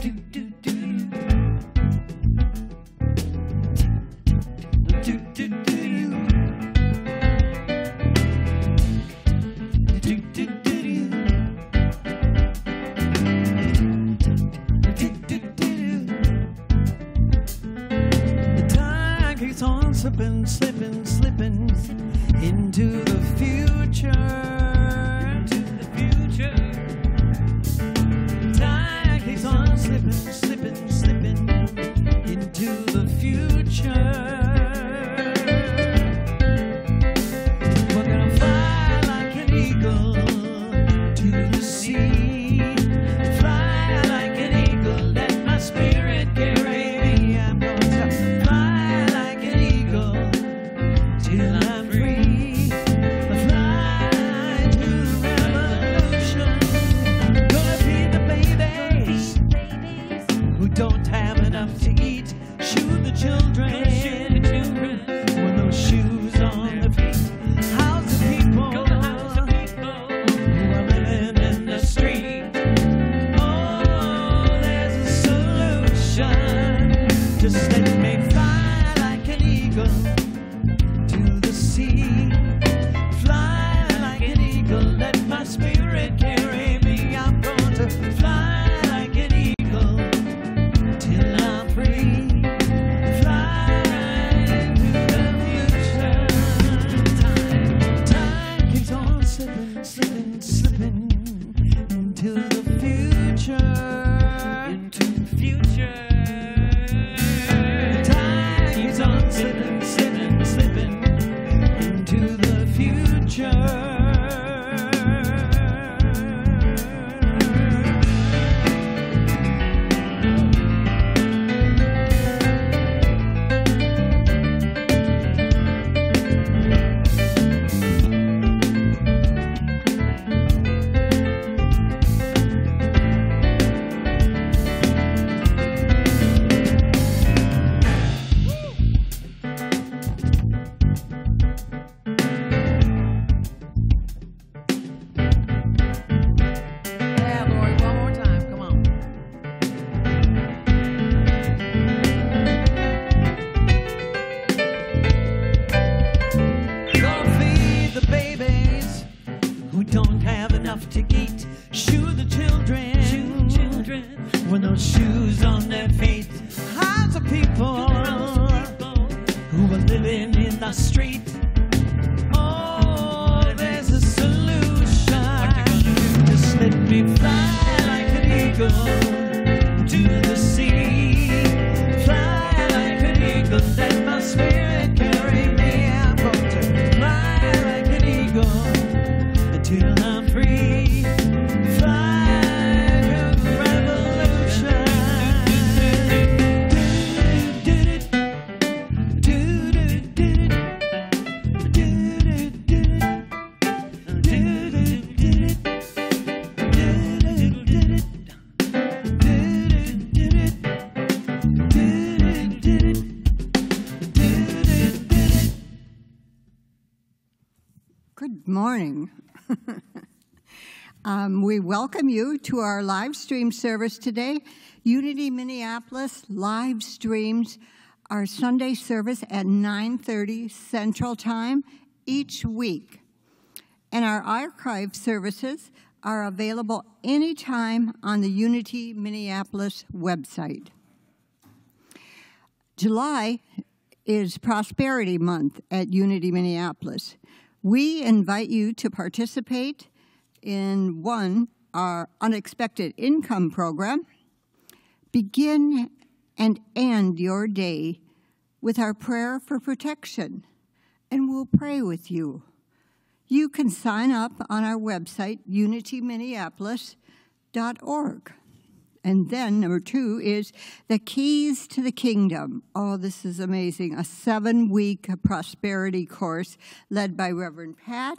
Do, do, we welcome you to our live stream service today. Unity Minneapolis live streams our Sunday service at 9:30 Central Time each week. And our archive services are available anytime on the Unity Minneapolis website. July is Prosperity Month at Unity Minneapolis. We invite you to participate in one, our unexpected income program. Begin and end your day with our prayer for protection, and we'll pray with you. You can sign up on our website, unityminneapolis.org. And then number two is the keys to the kingdom. Oh, this is amazing. A seven week prosperity course led by Reverend Pat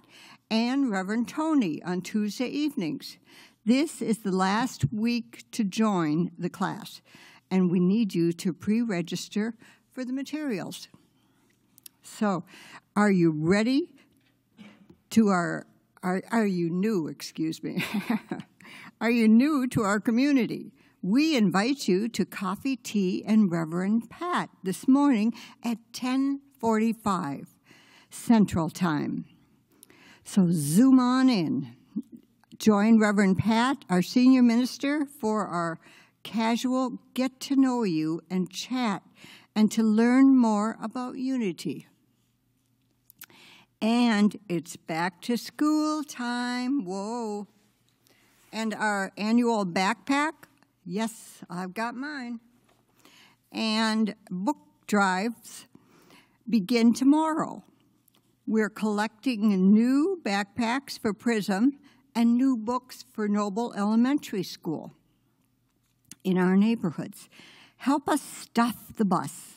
and Reverend Tony on Tuesday evenings. This is the last week to join the class, and we need you to pre register for the materials. So, are you ready to our, are, are you new, excuse me? are you new to our community? We invite you to coffee, tea, and Reverend Pat this morning at 1045 Central Time. So zoom on in. Join Reverend Pat, our senior minister, for our casual get to know you and chat and to learn more about unity. And it's back to school time. Whoa. And our annual backpack. Yes, I've got mine. And book drives begin tomorrow. We're collecting new backpacks for Prism and new books for Noble Elementary School in our neighborhoods. Help us stuff the bus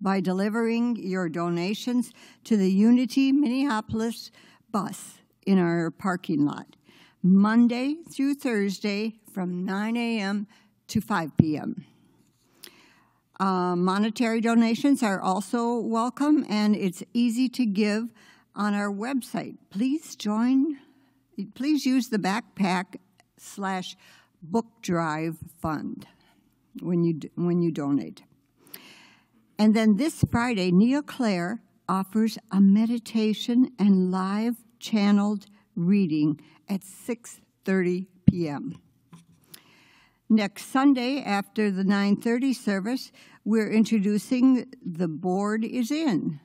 by delivering your donations to the Unity Minneapolis bus in our parking lot, Monday through Thursday from 9 a.m. to 5 p.m. Uh, monetary donations are also welcome, and it's easy to give on our website. Please join, please use the backpack slash book drive fund when you, when you donate. And then this Friday, Nia Claire offers a meditation and live channeled reading at 6:30 p.m. Next Sunday after the 9:30 service, we're introducing the board is in.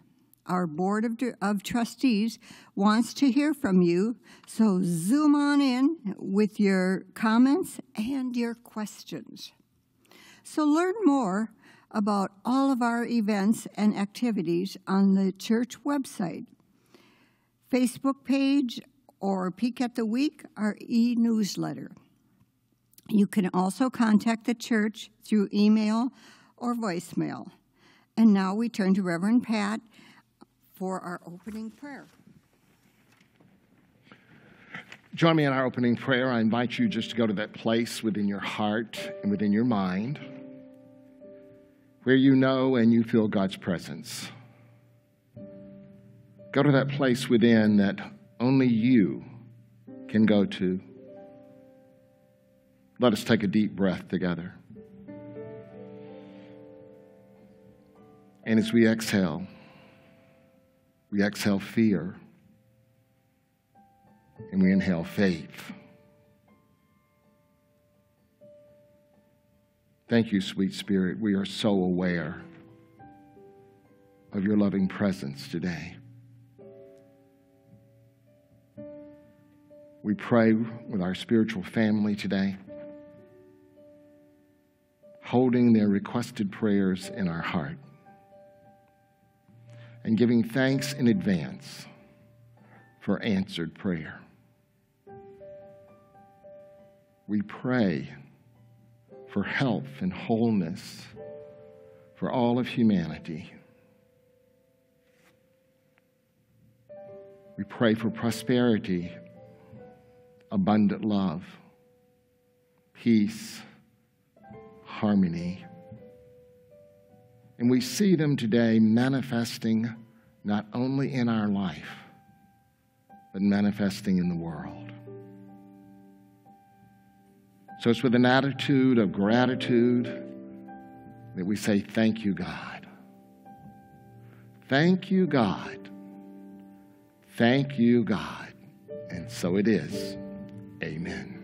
Our board of, of trustees wants to hear from you, so zoom on in with your comments and your questions. So learn more about all of our events and activities on the church website, Facebook page, or Peek at the Week, our e newsletter. You can also contact the church through email or voicemail. And now we turn to Reverend Pat for our opening prayer. Join me in our opening prayer. I invite you just to go to that place within your heart and within your mind where you know and you feel God's presence. Go to that place within that only you can go to. Let us take a deep breath together. And as we exhale, we exhale fear and we inhale faith. Thank you, sweet Spirit. We are so aware of your loving presence today. We pray with our spiritual family today, holding their requested prayers in our heart and giving thanks in advance for answered prayer. We pray for health and wholeness for all of humanity. We pray for prosperity, abundant love, peace, harmony. And we see them today manifesting not only in our life, but manifesting in the world. So it's with an attitude of gratitude that we say, Thank you, God. Thank you, God. Thank you, God. And so it is. Amen.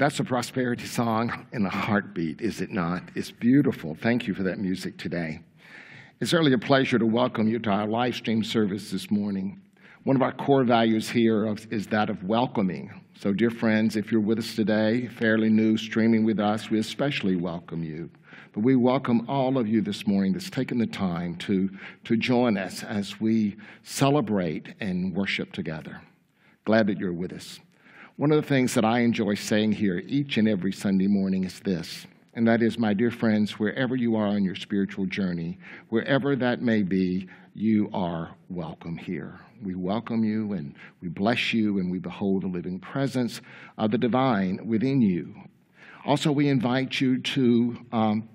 That's a prosperity song in a heartbeat, is it not? It's beautiful. Thank you for that music today. It's certainly a pleasure to welcome you to our live stream service this morning. One of our core values here is that of welcoming. So, dear friends, if you're with us today, fairly new, streaming with us, we especially welcome you. But we welcome all of you this morning that's taken the time to, to join us as we celebrate and worship together. Glad that you're with us. One of the things that I enjoy saying here each and every Sunday morning is this, and that is, my dear friends, wherever you are on your spiritual journey, wherever that may be, you are welcome here. We welcome you and we bless you and we behold the living presence of the divine within you. Also, we invite you to um,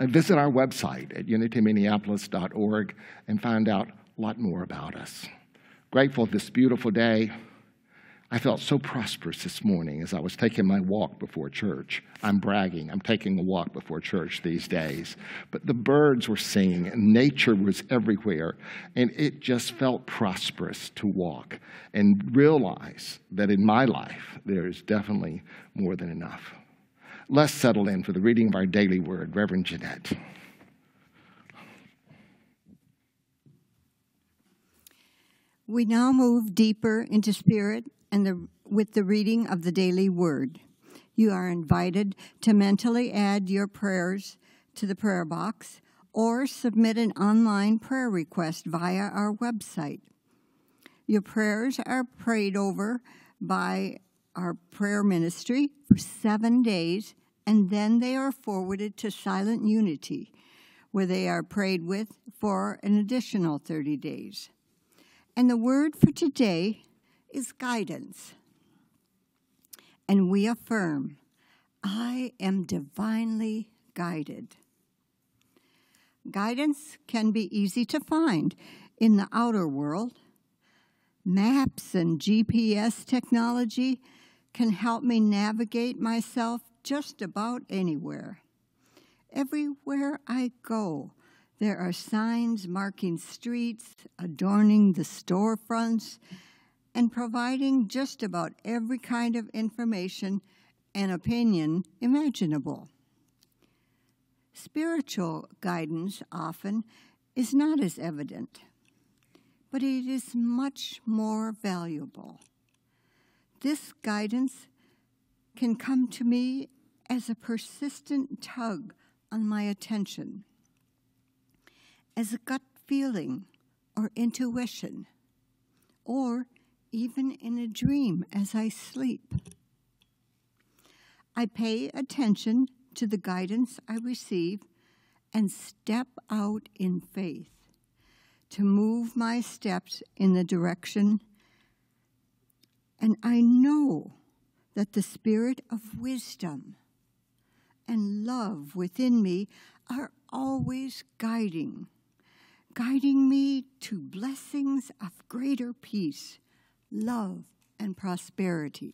visit our website at unityminneapolis.org and find out a lot more about us. Grateful this beautiful day. I felt so prosperous this morning as I was taking my walk before church. I'm bragging, I'm taking a walk before church these days. But the birds were singing, and nature was everywhere, and it just felt prosperous to walk and realize that in my life there is definitely more than enough. Let's settle in for the reading of our daily word. Reverend Jeanette. We now move deeper into spirit and the, with the reading of the daily word. You are invited to mentally add your prayers to the prayer box or submit an online prayer request via our website. Your prayers are prayed over by our prayer ministry for seven days, and then they are forwarded to Silent Unity, where they are prayed with for an additional 30 days. And the word for today is guidance. And we affirm, I am divinely guided. Guidance can be easy to find in the outer world. Maps and GPS technology can help me navigate myself just about anywhere. Everywhere I go, there are signs marking streets, adorning the storefronts, and providing just about every kind of information and opinion imaginable. Spiritual guidance often is not as evident, but it is much more valuable. This guidance can come to me as a persistent tug on my attention, as a gut feeling or intuition, or even in a dream as I sleep. I pay attention to the guidance I receive and step out in faith to move my steps in the direction. And I know that the spirit of wisdom and love within me are always guiding, guiding me to blessings of greater peace, love, and prosperity.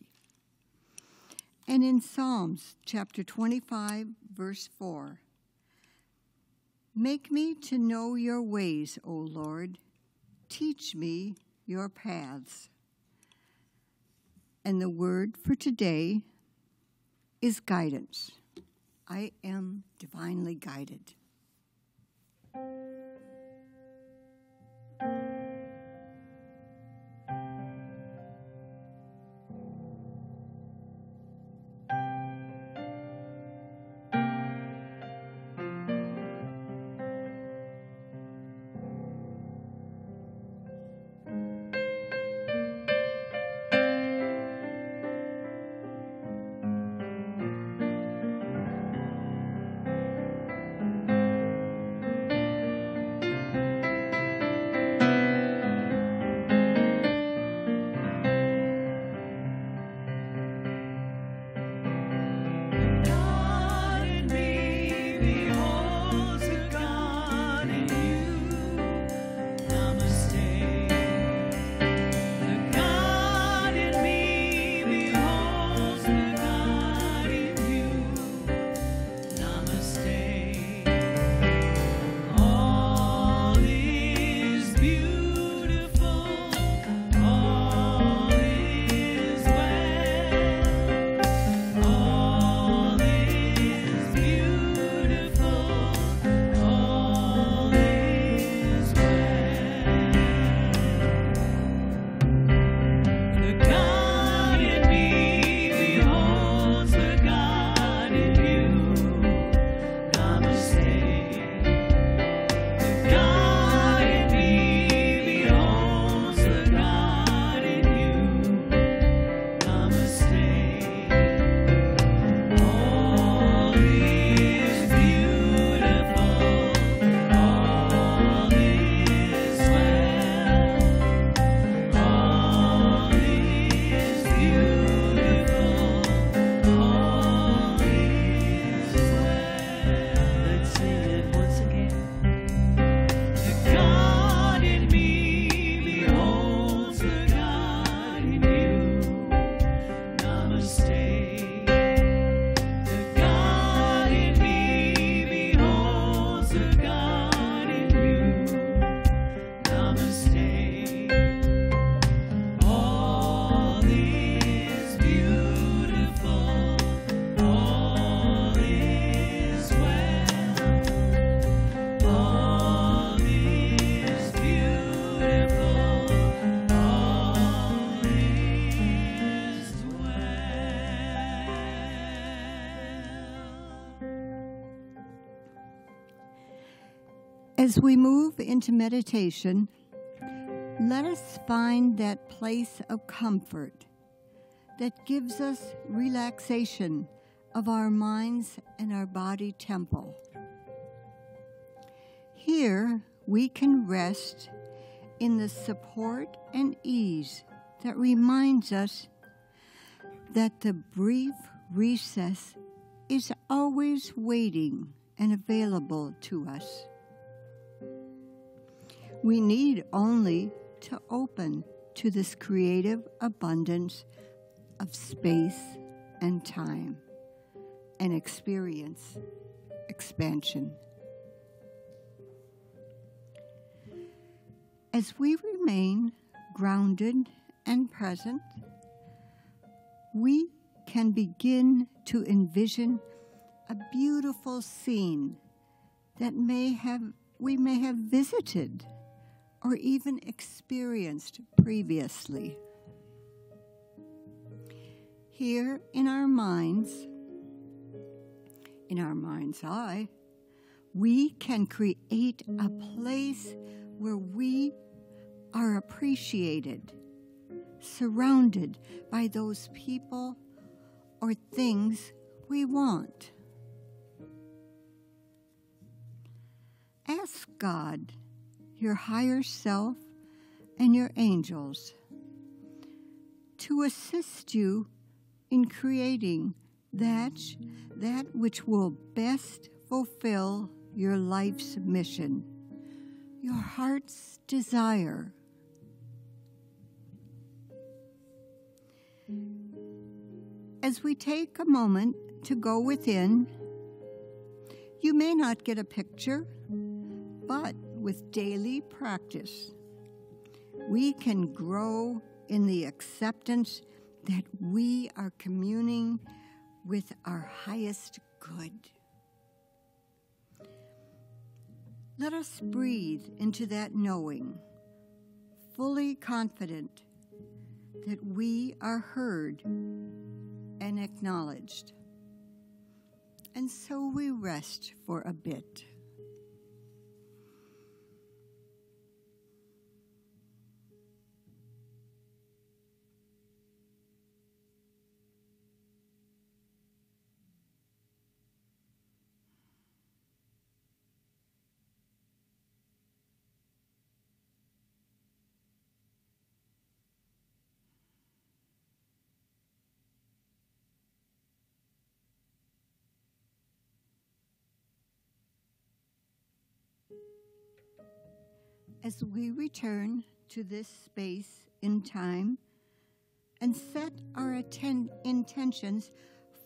And in Psalms chapter 25, verse 4 Make me to know your ways, O Lord. Teach me your paths. And the word for today is guidance. I am divinely guided thank you As we move into meditation, let us find that place of comfort that gives us relaxation of our minds and our body temple. Here we can rest in the support and ease that reminds us that the brief recess is always waiting and available to us. We need only to open to this creative abundance of space and time and experience expansion. As we remain grounded and present, we can begin to envision a beautiful scene that may have we may have visited or even experienced previously. Here in our minds, in our mind's eye, we can create a place where we are appreciated, surrounded by those people or things we want. Ask God, your higher self, and your angels to assist you in creating that, that which will best fulfill your life's mission, your heart's desire. As we take a moment to go within, you may not get a picture, but with daily practice, we can grow in the acceptance that we are communing with our highest good. Let us breathe into that knowing, fully confident that we are heard and acknowledged. And so we rest for a bit. As we return to this space in time and set our atten- intentions,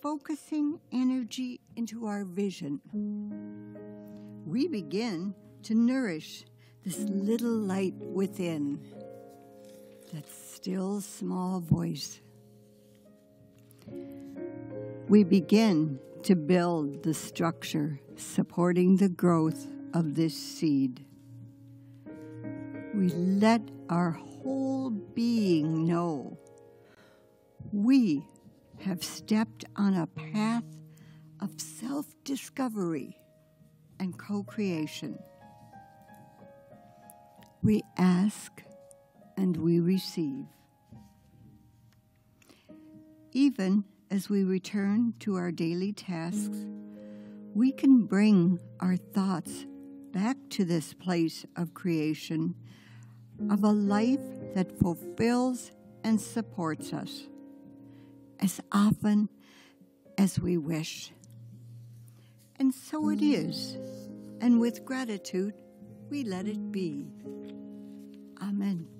focusing energy into our vision, we begin to nourish this little light within, that still small voice. We begin to build the structure supporting the growth of this seed we let our whole being know we have stepped on a path of self discovery and co creation. We ask and we receive. Even as we return to our daily tasks, we can bring our thoughts back to this place of creation of a life that fulfills and supports us as often as we wish. And so it is, and with gratitude, we let it be. Amen.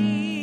Pane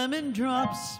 lemon drops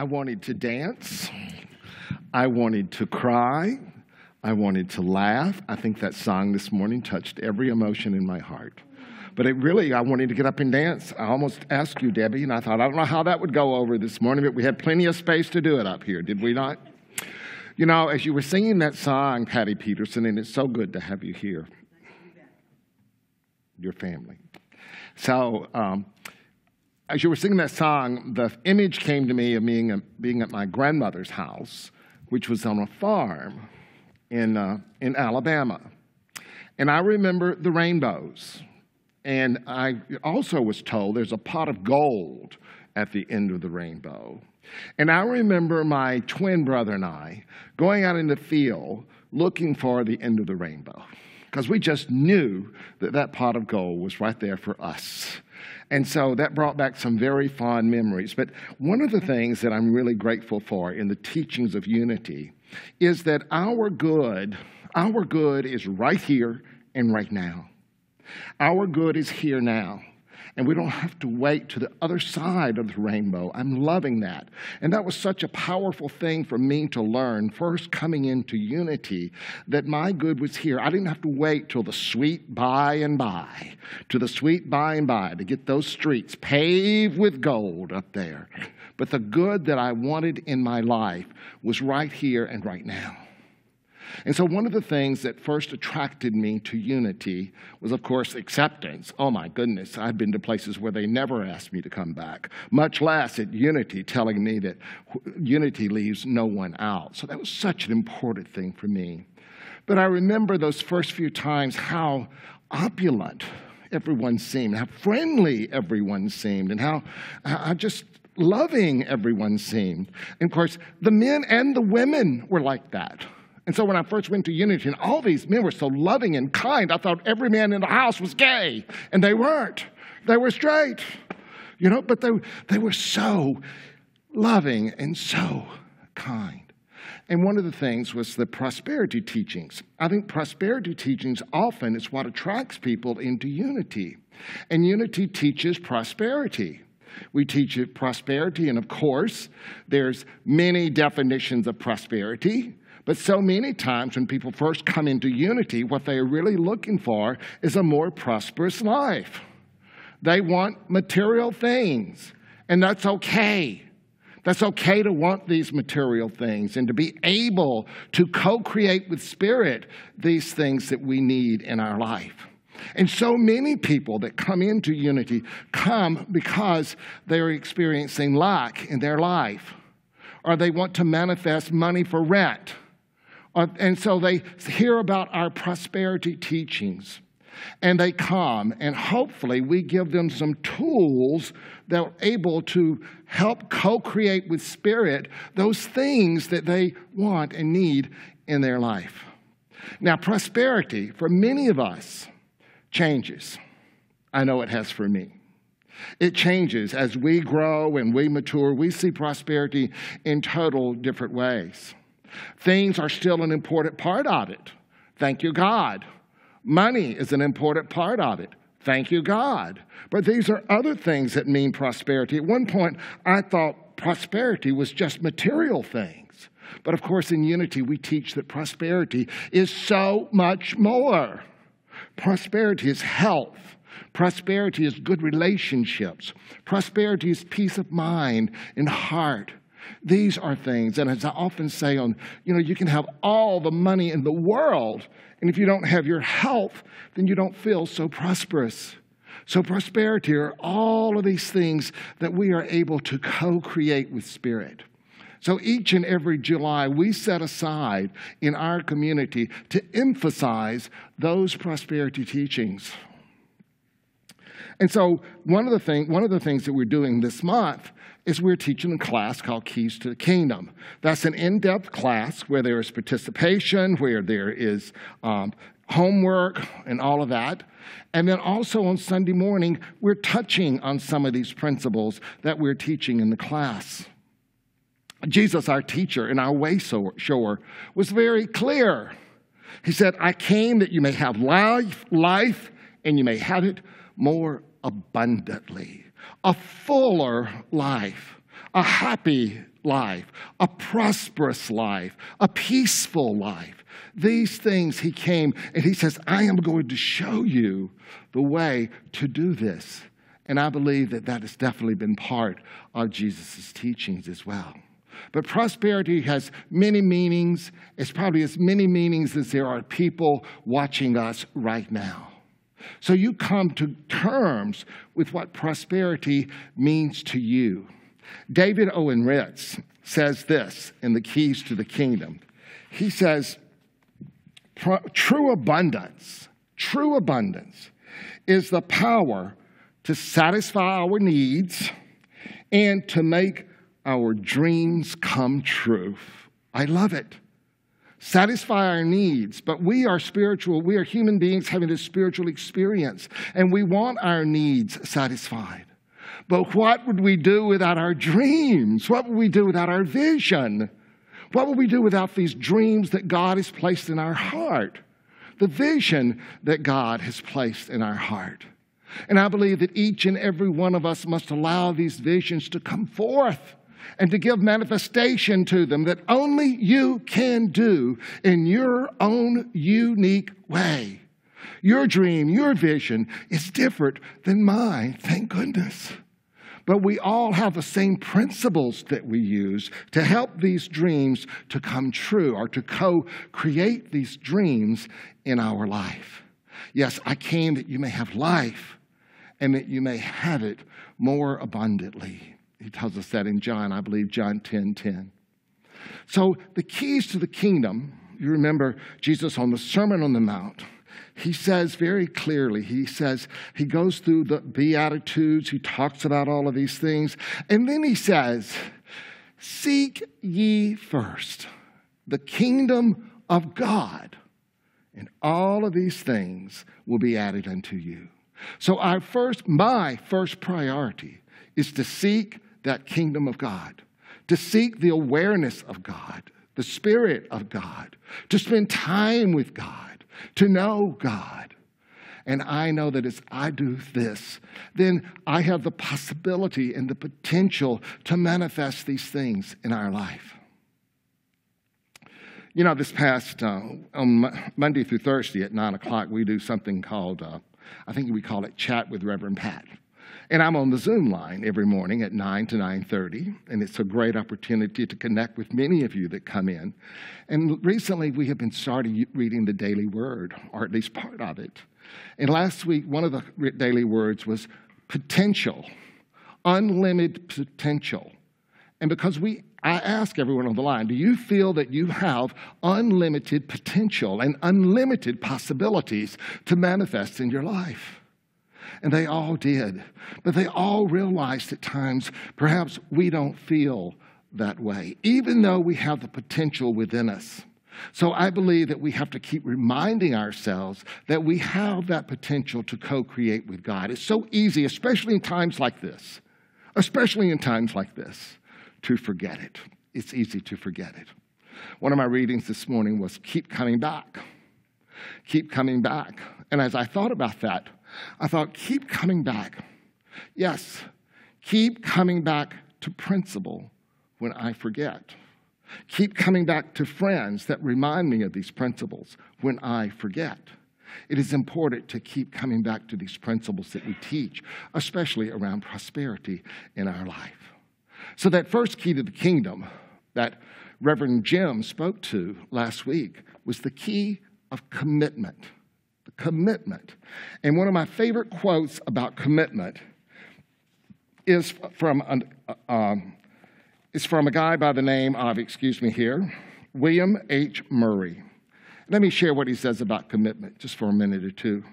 I wanted to dance. I wanted to cry. I wanted to laugh. I think that song this morning touched every emotion in my heart. But it really, I wanted to get up and dance. I almost asked you, Debbie, and I thought, I don't know how that would go over this morning, but we had plenty of space to do it up here, did we not? You know, as you were singing that song, Patty Peterson, and it's so good to have you here, your family. So, um, as you were singing that song, the image came to me of being, being at my grandmother's house, which was on a farm in, uh, in Alabama. And I remember the rainbows. And I also was told there's a pot of gold at the end of the rainbow. And I remember my twin brother and I going out in the field looking for the end of the rainbow because we just knew that that pot of gold was right there for us. And so that brought back some very fond memories. But one of the things that I'm really grateful for in the teachings of unity is that our good, our good is right here and right now. Our good is here now. And we don't have to wait to the other side of the rainbow. I'm loving that. And that was such a powerful thing for me to learn, first coming into unity, that my good was here. I didn't have to wait till the sweet by and by, to the sweet by and by, to get those streets paved with gold up there. But the good that I wanted in my life was right here and right now. And so, one of the things that first attracted me to unity was, of course, acceptance. Oh my goodness, I've been to places where they never asked me to come back, much less at unity telling me that unity leaves no one out. So, that was such an important thing for me. But I remember those first few times how opulent everyone seemed, how friendly everyone seemed, and how, just loving everyone seemed. And of course, the men and the women were like that. And so when I first went to Unity, and all these men were so loving and kind, I thought every man in the house was gay, and they weren't. They were straight, you know, but they, they were so loving and so kind. And one of the things was the prosperity teachings. I think prosperity teachings often is what attracts people into unity. And unity teaches prosperity. We teach it prosperity, and of course, there's many definitions of prosperity. But so many times when people first come into unity, what they are really looking for is a more prosperous life. They want material things, and that's okay. That's okay to want these material things and to be able to co create with Spirit these things that we need in our life. And so many people that come into unity come because they're experiencing lack in their life, or they want to manifest money for rent uh, and so they hear about our prosperity teachings and they come, and hopefully we give them some tools that are able to help co create with Spirit those things that they want and need in their life. Now, prosperity for many of us changes. I know it has for me. It changes as we grow and we mature. We see prosperity in total different ways. Things are still an important part of it. Thank you, God. Money is an important part of it. Thank you, God. But these are other things that mean prosperity. At one point, I thought prosperity was just material things. But of course, in unity, we teach that prosperity is so much more. Prosperity is health. Prosperity is good relationships. Prosperity is peace of mind and heart. These are things, and as I often say on, you know, you can have all the money in the world, and if you don't have your health, then you don't feel so prosperous. So, prosperity are all of these things that we are able to co create with Spirit. So, each and every July, we set aside in our community to emphasize those prosperity teachings. And so, one of the, thing, one of the things that we're doing this month is we're teaching a class called Keys to the Kingdom. That's an in depth class where there is participation, where there is um, homework, and all of that. And then also on Sunday morning, we're touching on some of these principles that we're teaching in the class. Jesus, our teacher and our way shower, was very clear. He said, I came that you may have life, life, and you may have it more abundantly a fuller life, a happy life, a prosperous life, a peaceful life. These things he came and he says, I am going to show you the way to do this. And I believe that that has definitely been part of Jesus' teachings as well. But prosperity has many meanings. It's probably as many meanings as there are people watching us right now. So you come to terms with what prosperity means to you. David Owen Ritz says this in The Keys to the Kingdom. He says, True abundance, true abundance is the power to satisfy our needs and to make our dreams come true. I love it. Satisfy our needs, but we are spiritual. We are human beings having a spiritual experience, and we want our needs satisfied. But what would we do without our dreams? What would we do without our vision? What would we do without these dreams that God has placed in our heart? The vision that God has placed in our heart. And I believe that each and every one of us must allow these visions to come forth and to give manifestation to them that only you can do in your own unique way. Your dream, your vision is different than mine, thank goodness. But we all have the same principles that we use to help these dreams to come true or to co create these dreams in our life. Yes, I came that you may have life and that you may have it more abundantly. He tells us that in John, I believe, John 10 10. So, the keys to the kingdom, you remember Jesus on the Sermon on the Mount he says very clearly, he says, he goes through the Beatitudes, he talks about all of these things, and then he says, Seek ye first the kingdom of God, and all of these things will be added unto you. So, our first, my first priority is to seek that kingdom of God, to seek the awareness of God, the Spirit of God, to spend time with God, to know God. And I know that as I do this, then I have the possibility and the potential to manifest these things in our life. You know, this past uh, on Monday through Thursday at 9 o'clock, we do something called, uh, I think we call it Chat with Reverend Pat. And I'm on the Zoom line every morning at 9 to 9:30, and it's a great opportunity to connect with many of you that come in. And recently we have been starting reading the daily word, or at least part of it. And last week one of the daily words was potential, unlimited potential. And because we I ask everyone on the line, do you feel that you have unlimited potential and unlimited possibilities to manifest in your life? And they all did. But they all realized at times perhaps we don't feel that way, even though we have the potential within us. So I believe that we have to keep reminding ourselves that we have that potential to co create with God. It's so easy, especially in times like this, especially in times like this, to forget it. It's easy to forget it. One of my readings this morning was Keep Coming Back. Keep coming back. And as I thought about that, I thought, keep coming back. Yes, keep coming back to principle when I forget. Keep coming back to friends that remind me of these principles when I forget. It is important to keep coming back to these principles that we teach, especially around prosperity in our life. So, that first key to the kingdom that Reverend Jim spoke to last week was the key of commitment commitment. And one of my favorite quotes about commitment is from, an, uh, um, is from a guy by the name of, excuse me here, William H. Murray. Let me share what he says about commitment just for a minute or two.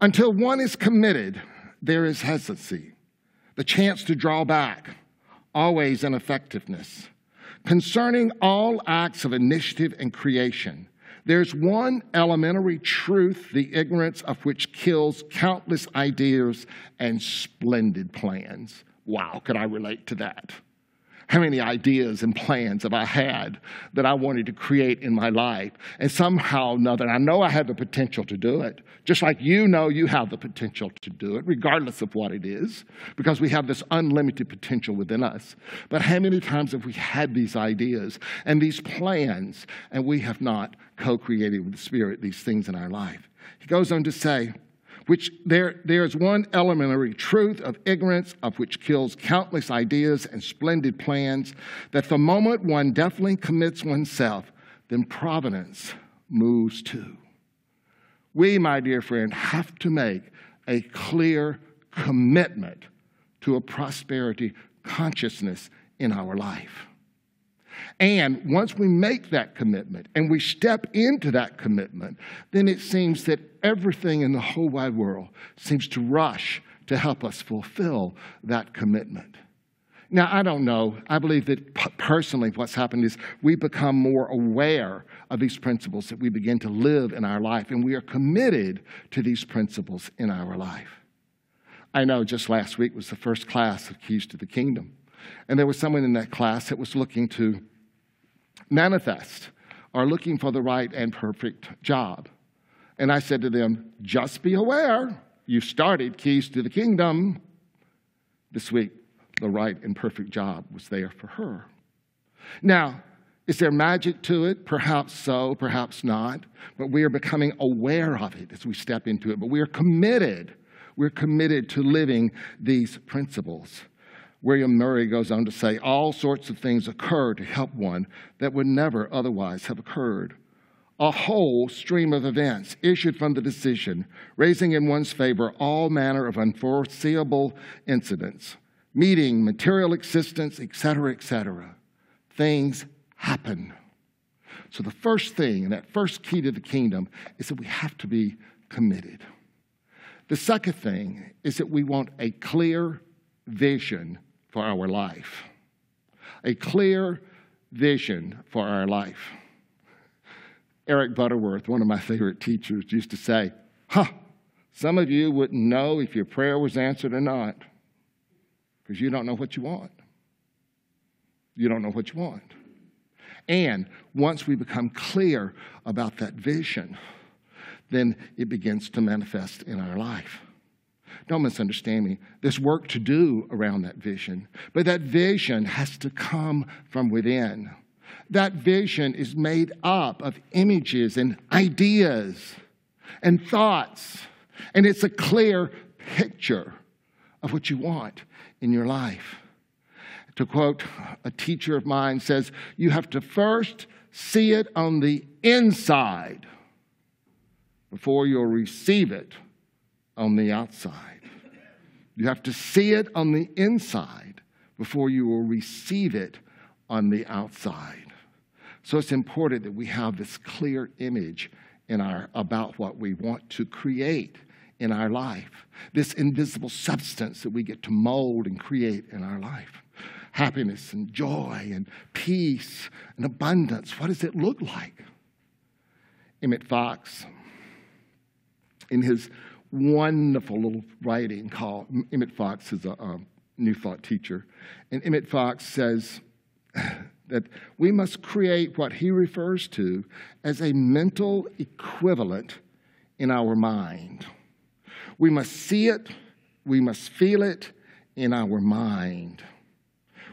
Until one is committed, there is hesitancy, the chance to draw back, always ineffectiveness. Concerning all acts of initiative and creation, there's one elementary truth, the ignorance of which kills countless ideas and splendid plans. Wow, could I relate to that? How many ideas and plans have I had that I wanted to create in my life? And somehow or another, I know I have the potential to do it, just like you know you have the potential to do it, regardless of what it is, because we have this unlimited potential within us. But how many times have we had these ideas and these plans, and we have not co created with the Spirit these things in our life? He goes on to say, which there, there's one elementary truth of ignorance of which kills countless ideas and splendid plans that the moment one definitely commits oneself, then providence moves too. We, my dear friend, have to make a clear commitment to a prosperity consciousness in our life. And once we make that commitment and we step into that commitment, then it seems that everything in the whole wide world seems to rush to help us fulfill that commitment. Now, I don't know. I believe that personally, what's happened is we become more aware of these principles that we begin to live in our life, and we are committed to these principles in our life. I know just last week was the first class of Keys to the Kingdom, and there was someone in that class that was looking to manifest or looking for the right and perfect job. And I said to them, just be aware, you started Keys to the Kingdom. This week, the right and perfect job was there for her. Now, is there magic to it? Perhaps so, perhaps not. But we are becoming aware of it as we step into it. But we are committed. We're committed to living these principles. William Murray goes on to say all sorts of things occur to help one that would never otherwise have occurred. A whole stream of events issued from the decision, raising in one's favor all manner of unforeseeable incidents, meeting, material existence, etc., etc. Things happen. So, the first thing, and that first key to the kingdom, is that we have to be committed. The second thing is that we want a clear vision for our life. A clear vision for our life. Eric Butterworth, one of my favorite teachers, used to say, Huh, some of you wouldn't know if your prayer was answered or not because you don't know what you want. You don't know what you want. And once we become clear about that vision, then it begins to manifest in our life. Don't misunderstand me. There's work to do around that vision, but that vision has to come from within. That vision is made up of images and ideas and thoughts, and it's a clear picture of what you want in your life. To quote a teacher of mine says, you have to first see it on the inside before you'll receive it on the outside. You have to see it on the inside before you will receive it on the outside. So it's important that we have this clear image in our about what we want to create in our life. This invisible substance that we get to mold and create in our life. Happiness and joy and peace and abundance. What does it look like? Emmett Fox, in his wonderful little writing called Emmett Fox is a, a New Thought teacher, and Emmett Fox says that we must create what he refers to as a mental equivalent in our mind. We must see it, we must feel it in our mind.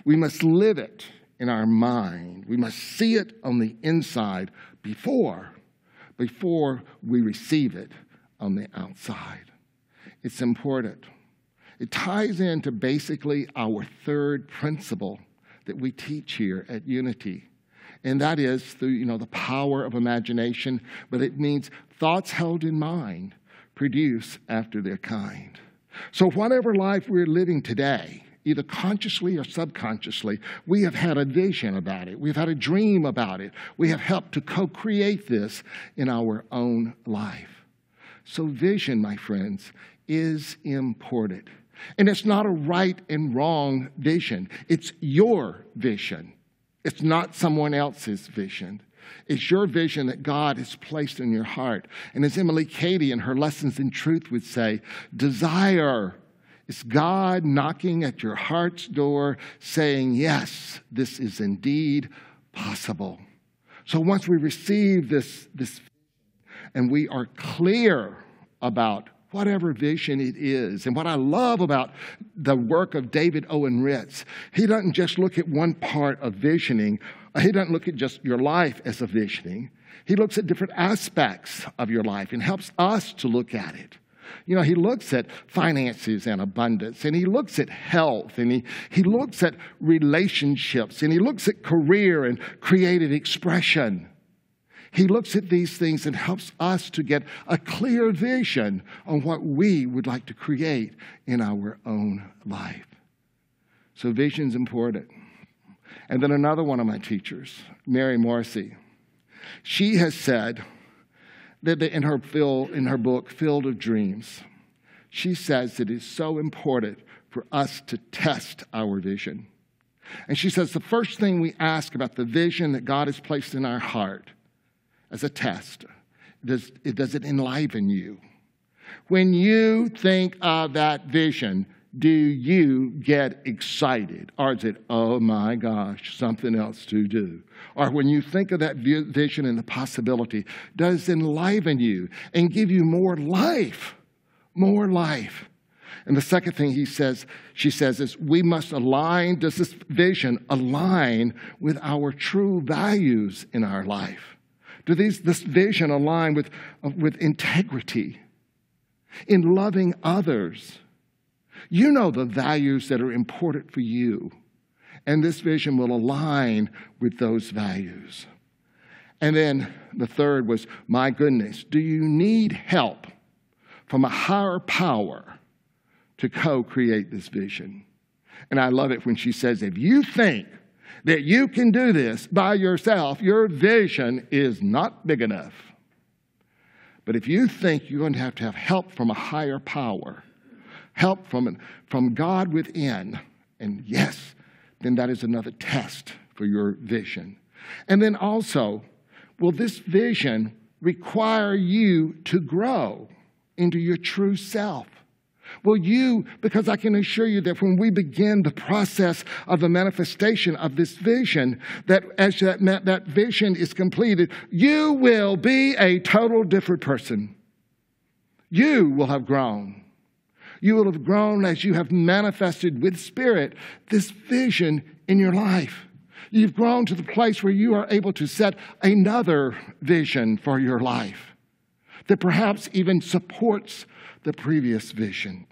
We must live it in our mind. We must see it on the inside before before we receive it on the outside. It's important. It ties into basically our third principle that we teach here at Unity. And that is through, you know, the power of imagination, but it means thoughts held in mind produce after their kind. So whatever life we're living today, either consciously or subconsciously, we have had a vision about it. We've had a dream about it. We have helped to co create this in our own life. So, vision, my friends, is important. And it's not a right and wrong vision, it's your vision. It's not someone else's vision. It's your vision that God has placed in your heart. And as Emilie Cady in her Lessons in Truth would say, desire is God knocking at your heart's door saying, Yes, this is indeed possible. So once we receive this, this and we are clear about whatever vision it is. And what I love about the work of David Owen Ritz, he doesn't just look at one part of visioning, he doesn't look at just your life as a visioning. He looks at different aspects of your life and helps us to look at it. You know, he looks at finances and abundance, and he looks at health, and he, he looks at relationships, and he looks at career and creative expression. He looks at these things and helps us to get a clear vision on what we would like to create in our own life. So, vision's important. And then another one of my teachers, Mary Morrissey, she has said that in her, fill, in her book, Field of Dreams, she says it is so important for us to test our vision. And she says the first thing we ask about the vision that God has placed in our heart as a test does, does it enliven you? When you think of that vision, do you get excited? Or is it, oh my gosh, something else to do? Or when you think of that vision and the possibility, does it enliven you and give you more life? More life. And the second thing he says, she says, is we must align, does this vision align with our true values in our life? Do these, this vision align with, with integrity, in loving others? You know the values that are important for you, and this vision will align with those values. And then the third was, my goodness, do you need help from a higher power to co create this vision? And I love it when she says, if you think that you can do this by yourself, your vision is not big enough. But if you think you're going to have to have help from a higher power, help from, from God within, and yes, then that is another test for your vision. And then also, will this vision require you to grow into your true self? Will you, because I can assure you that when we begin the process of the manifestation of this vision, that as that, that vision is completed, you will be a total different person. You will have grown. You will have grown as you have manifested with spirit this vision in your life. You've grown to the place where you are able to set another vision for your life that perhaps even supports the previous vision.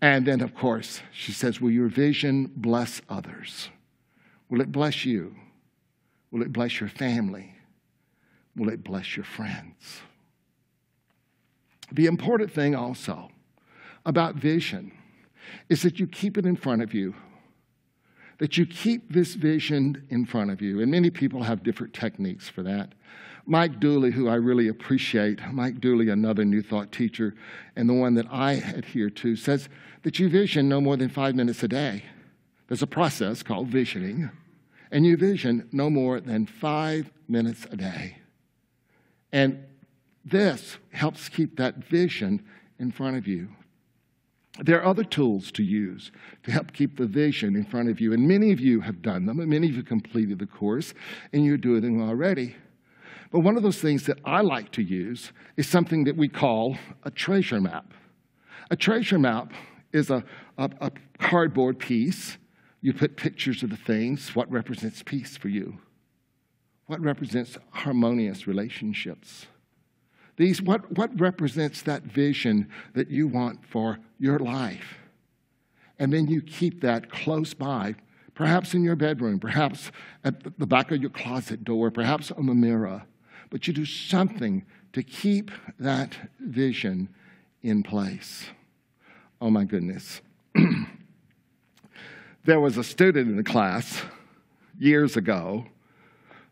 And then, of course, she says, Will your vision bless others? Will it bless you? Will it bless your family? Will it bless your friends? The important thing also about vision is that you keep it in front of you, that you keep this vision in front of you. And many people have different techniques for that. Mike Dooley, who I really appreciate, Mike Dooley, another New Thought teacher, and the one that I adhere to, says that you vision no more than five minutes a day. There's a process called visioning, and you vision no more than five minutes a day. And this helps keep that vision in front of you. There are other tools to use to help keep the vision in front of you, and many of you have done them, and many of you completed the course, and you're doing them already. But one of those things that I like to use is something that we call a treasure map. A treasure map is a, a, a cardboard piece. You put pictures of the things. What represents peace for you? What represents harmonious relationships? These, what, what represents that vision that you want for your life? And then you keep that close by, perhaps in your bedroom, perhaps at the back of your closet door, perhaps on the mirror but you do something to keep that vision in place. Oh my goodness. there was a student in the class years ago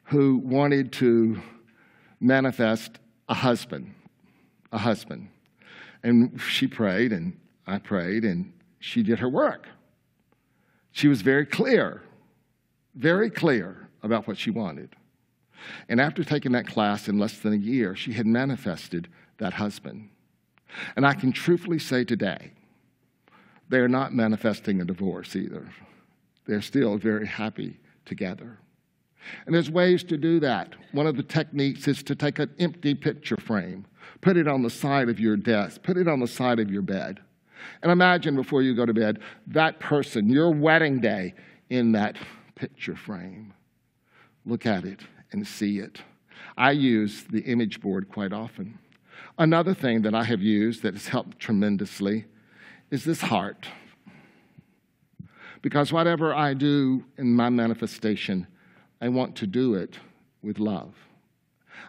who wanted to manifest a husband, a husband. And she prayed, and I prayed, and she did her work. She was very clear, very clear about what she wanted. And after taking that class in less than a year, she had manifested that husband. And I can truthfully say today, they're not manifesting a divorce either. They're still very happy together. And there's ways to do that. One of the techniques is to take an empty picture frame, put it on the side of your desk, put it on the side of your bed. And imagine before you go to bed that person, your wedding day, in that picture frame. Look at it and see it. I use the image board quite often. Another thing that I have used that has helped tremendously is this heart. Because whatever I do in my manifestation, I want to do it with love.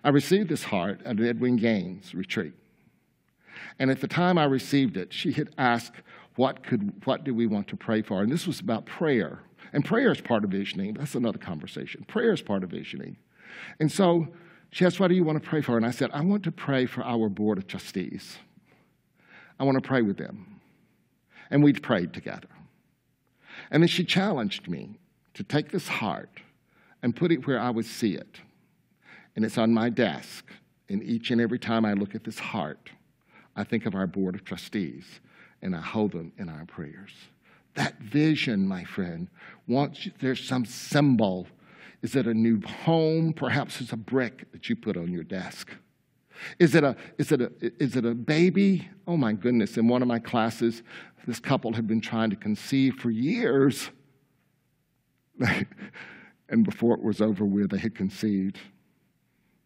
I received this heart at Edwene Gaines' retreat. And at the time I received it, she had asked, what, could, what do we want to pray for? And this was about prayer And prayer is part of visioning. That's another conversation. Prayer is part of visioning. And so she asked, What do you want to pray for? And I said, I want to pray for our board of trustees. I want to pray with them. And we prayed together. And then she challenged me to take this heart and put it where I would see it. And it's on my desk. And each and every time I look at this heart, I think of our board of trustees and I hold them in our prayers. That vision, my friend, wants there's some symbol, is it a new home? Perhaps it's a brick that you put on your desk. Is it a, is it a, is it a baby? Oh my goodness. In one of my classes, this couple had been trying to conceive for years. and before it was over with, they had conceived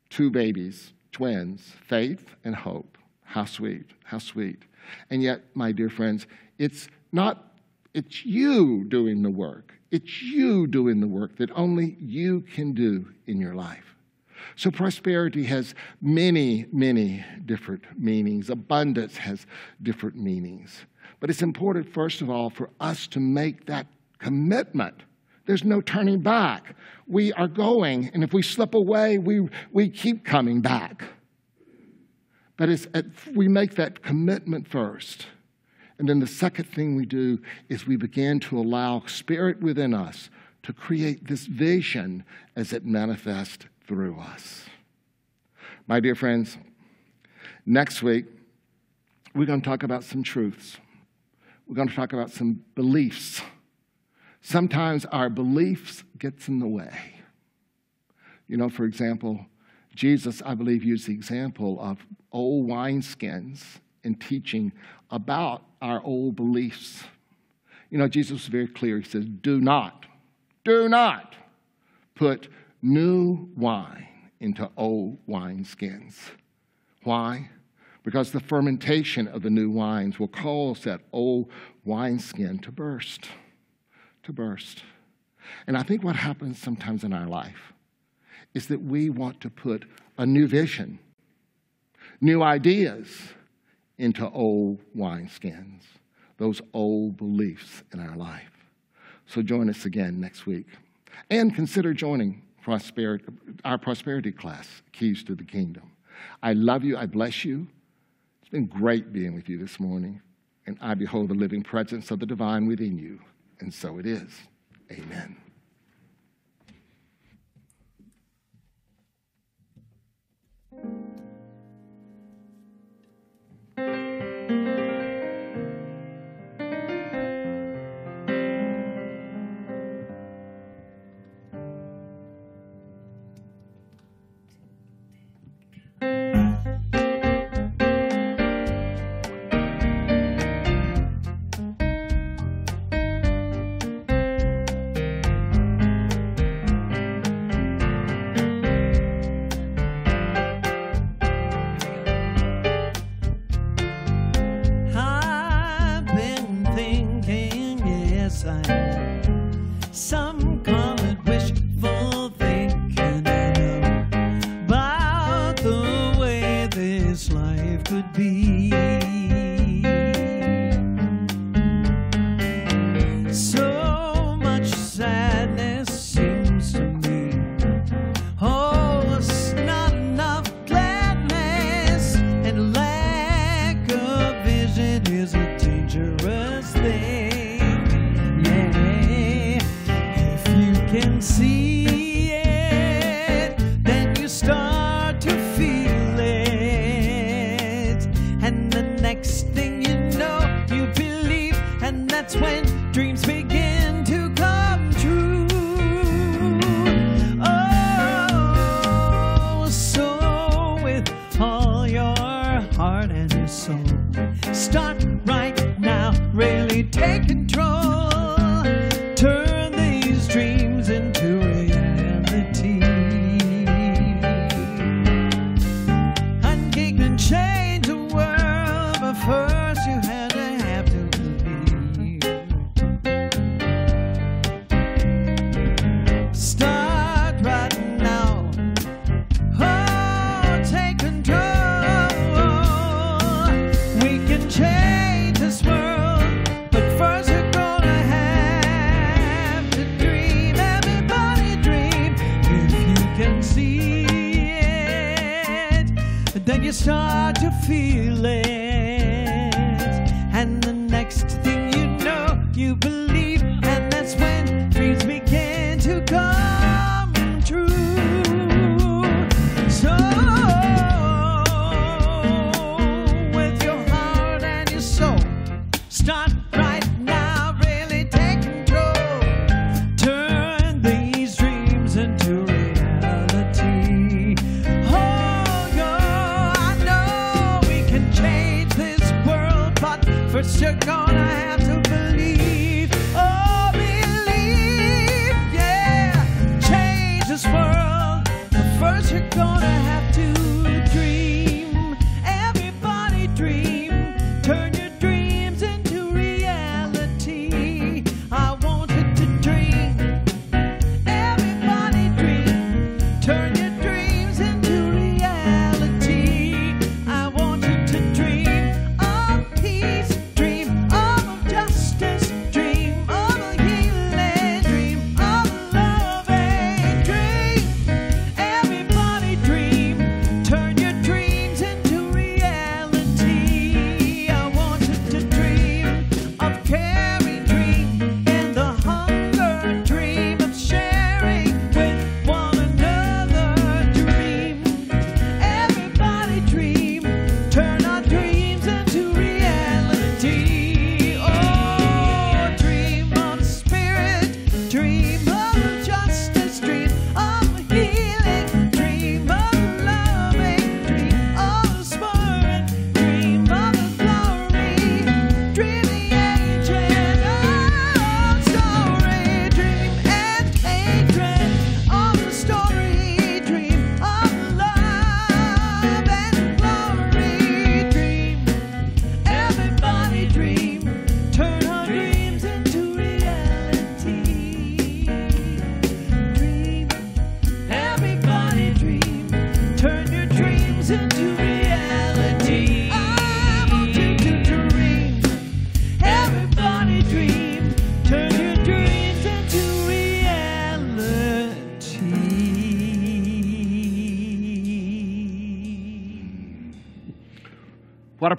two babies, twins, faith and hope. How sweet, how sweet. And yet, my dear friends, it's not, it's you doing the work. It's you doing the work that only you can do in your life. So, prosperity has many, many different meanings. Abundance has different meanings. But it's important, first of all, for us to make that commitment. There's no turning back. We are going, and if we slip away, we, we keep coming back. But it's, we make that commitment first. And then the second thing we do is we begin to allow spirit within us to create this vision as it manifests through us. My dear friends, next week, we're going to talk about some truths. We're going to talk about some beliefs. Sometimes our beliefs gets in the way. You know, for example, Jesus, I believe, used the example of old wineskins in teaching about our old beliefs. You know, Jesus was very clear. He says, Do not, do not put new wine into old wineskins. Why? Because the fermentation of the new wines will cause that old wineskin to burst, to burst. And I think what happens sometimes in our life is that we want to put a new vision, new ideas into old wineskins, those old beliefs in our life. So join us again next week. And consider joining prosperity, our prosperity class, Keys to the Kingdom. I love you. I bless you. It's been great being with you this morning. And I behold the living presence of the divine within you. And so it is. Amen. Can see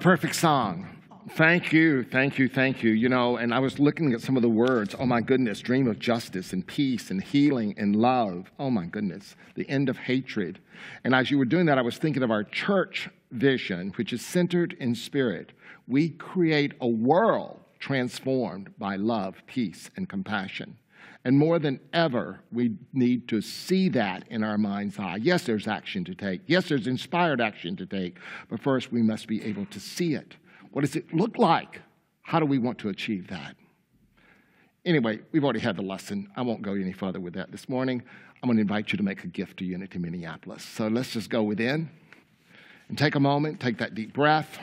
perfect song. Thank you, thank you, thank you. You know, and I was looking at some of the words. Oh my goodness, dream of justice and peace and healing and love. Oh my goodness, the end of hatred. And as you were doing that, I was thinking of our church vision, which is centered in spirit. We create a world transformed by love, peace, and compassion. And more than ever, we need to see that in our mind's eye. Yes, there's action to take. Yes, there's inspired action to take. But first, we must be able to see it. What does it look like? How do we want to achieve that? Anyway, we've already had the lesson. I won't go any further with that this morning. I'm going to invite you to make a gift to Unity Minneapolis. So let's just go within and take a moment, take that deep breath,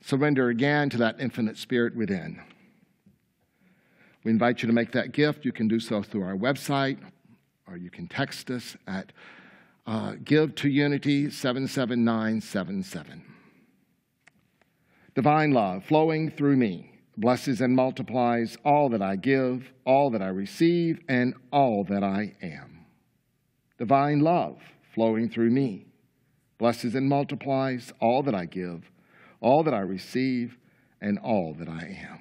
surrender again to that infinite spirit within. We invite you to make that gift. You can do so through our website, or you can text us at uh, give to unity 77977. Divine love flowing through me blesses and multiplies all that I give, all that I receive, and all that I am. Divine love flowing through me blesses and multiplies all that I give, all that I receive, and all that I am.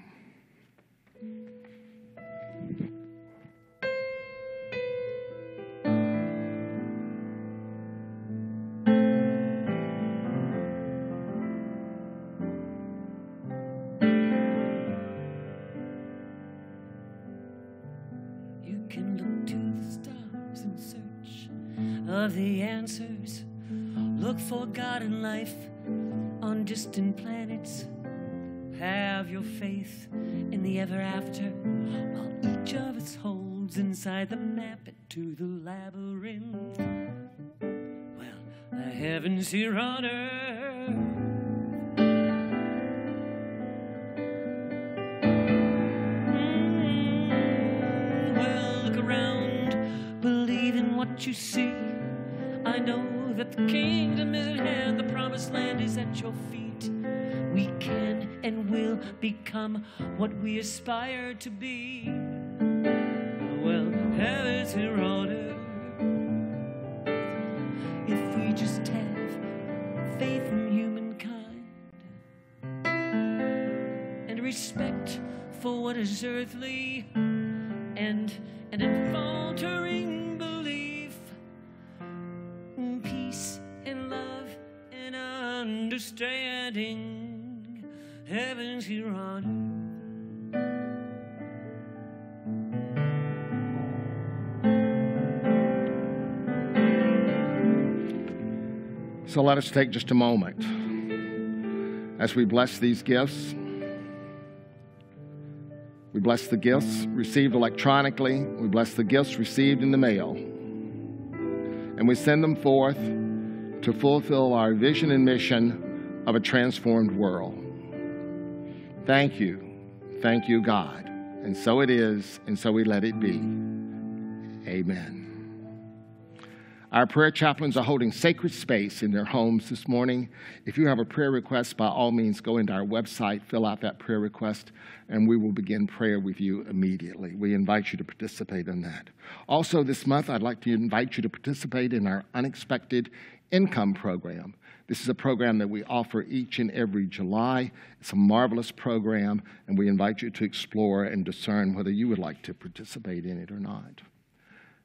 Look for God in life on distant planets. Have your faith in the ever after, while each of us holds inside the map to the labyrinth. Well, the heavens here on earth. Mm, believe in what you see. I know that the kingdom is at hand, the promised land is at your feet. We can and will become what we aspire to be. Well, heaven's in order. If we just have faith in humankind and respect for what is earthly. Heaven's here on earth. So let us take just a moment as we bless these gifts. We bless the gifts received electronically, we bless the gifts received in the mail, and we send them forth to fulfill our vision and mission of a transformed world. Thank you. Thank you, God. And so it is, and so we let it be. Amen. Our prayer chaplains are holding sacred space in their homes this morning. If you have a prayer request, by all means, go into our website, fill out that prayer request, and we will begin prayer with you immediately. We invite you to participate in that. Also, this month, I'd like to invite you to participate in our Unexpected Income Program. This is a program that we offer each and every July. It's a marvelous program, and we invite you to explore and discern whether you would like to participate in it or not.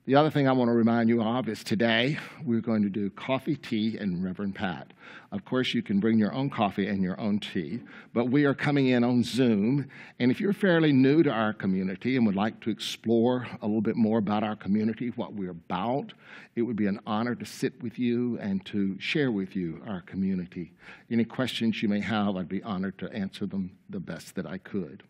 The other thing I want to remind you of is today we're going to do coffee, tea, and Reverend Pat. Of course, you can bring your own coffee and your own tea, but we are coming in on Zoom. And if you're fairly new to our community and would like to explore a little bit more about our community, what we're about, it would be an honor to sit with you and to share with you our community. Any questions you may have, I'd be honored to answer them the best that I could.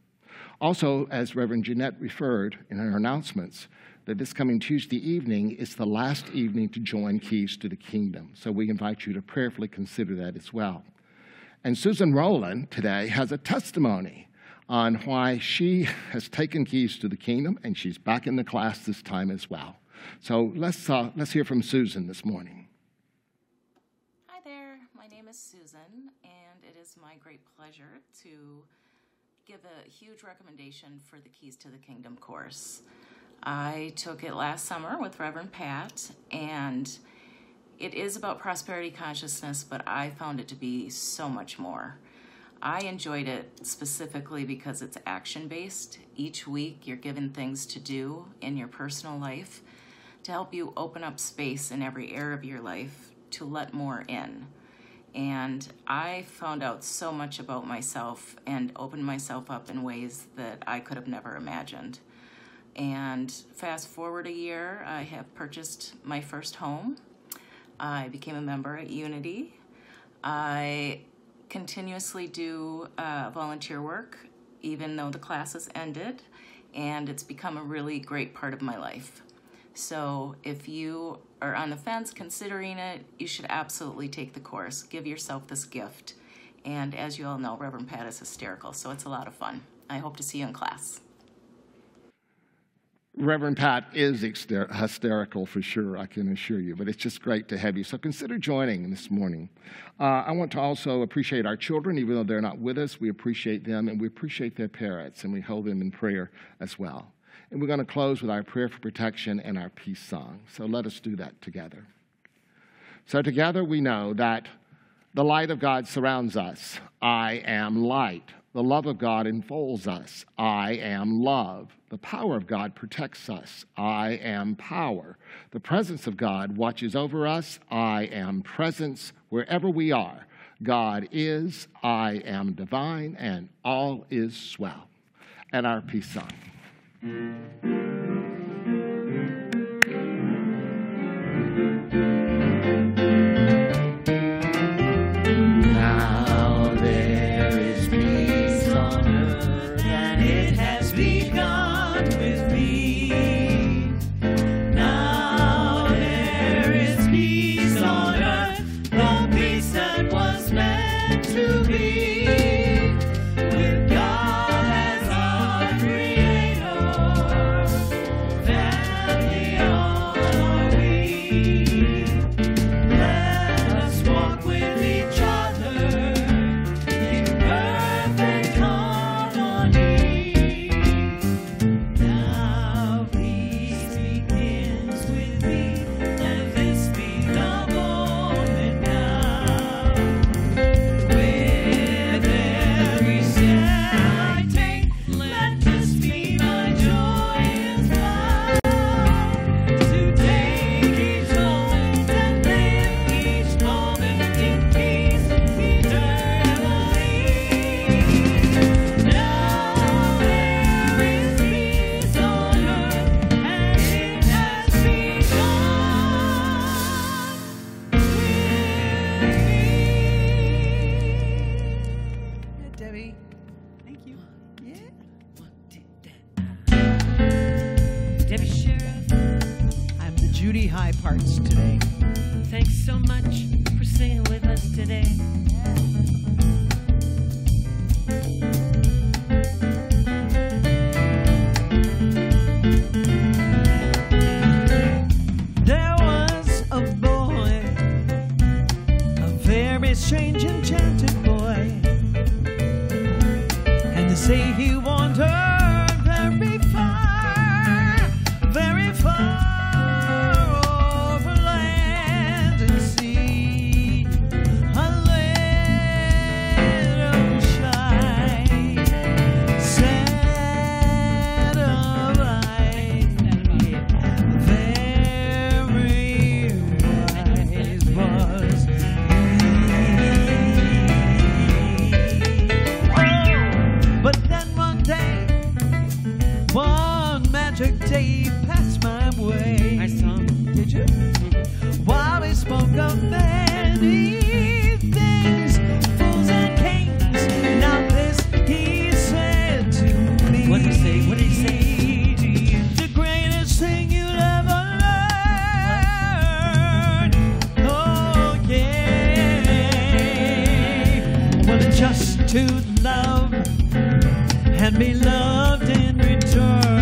Also, as Reverend Jeanette referred in her announcements, that this coming Tuesday evening is the last evening to join Keys to the Kingdom. So we invite you to prayerfully consider that as well. And Susan Rowland today has a testimony on why she has taken Keys to the Kingdom and she's back in the class this time as well. So let's, uh, let's hear from Susan this morning. Hi there, my name is Susan, and it is my great pleasure to give a huge recommendation for the Keys to the Kingdom course. I took it last summer with Reverend Pat, and it is about prosperity consciousness, but I found it to be so much more. I enjoyed it specifically because it's action based. Each week, you're given things to do in your personal life to help you open up space in every area of your life to let more in. And I found out so much about myself and opened myself up in ways that I could have never imagined. And fast forward a year, I have purchased my first home. I became a member at Unity. I continuously do uh, volunteer work, even though the classes ended, and it's become a really great part of my life. So if you are on the fence considering it, you should absolutely take the course. Give yourself this gift. And as you all know, Reverend Pat is hysterical, so it's a lot of fun. I hope to see you in class. Reverend Pat is hyster- hysterical for sure, I can assure you, but it's just great to have you. So consider joining this morning. Uh, I want to also appreciate our children, even though they're not with us. We appreciate them and we appreciate their parents, and we hold them in prayer as well. And we're going to close with our prayer for protection and our peace song. So let us do that together. So, together we know that the light of God surrounds us. I am light. The love of God enfolds us. I am love. The power of God protects us. I am power. The presence of God watches over us. I am presence wherever we are. God is, I am divine, and all is swell. And our peace song. Love and be loved in return.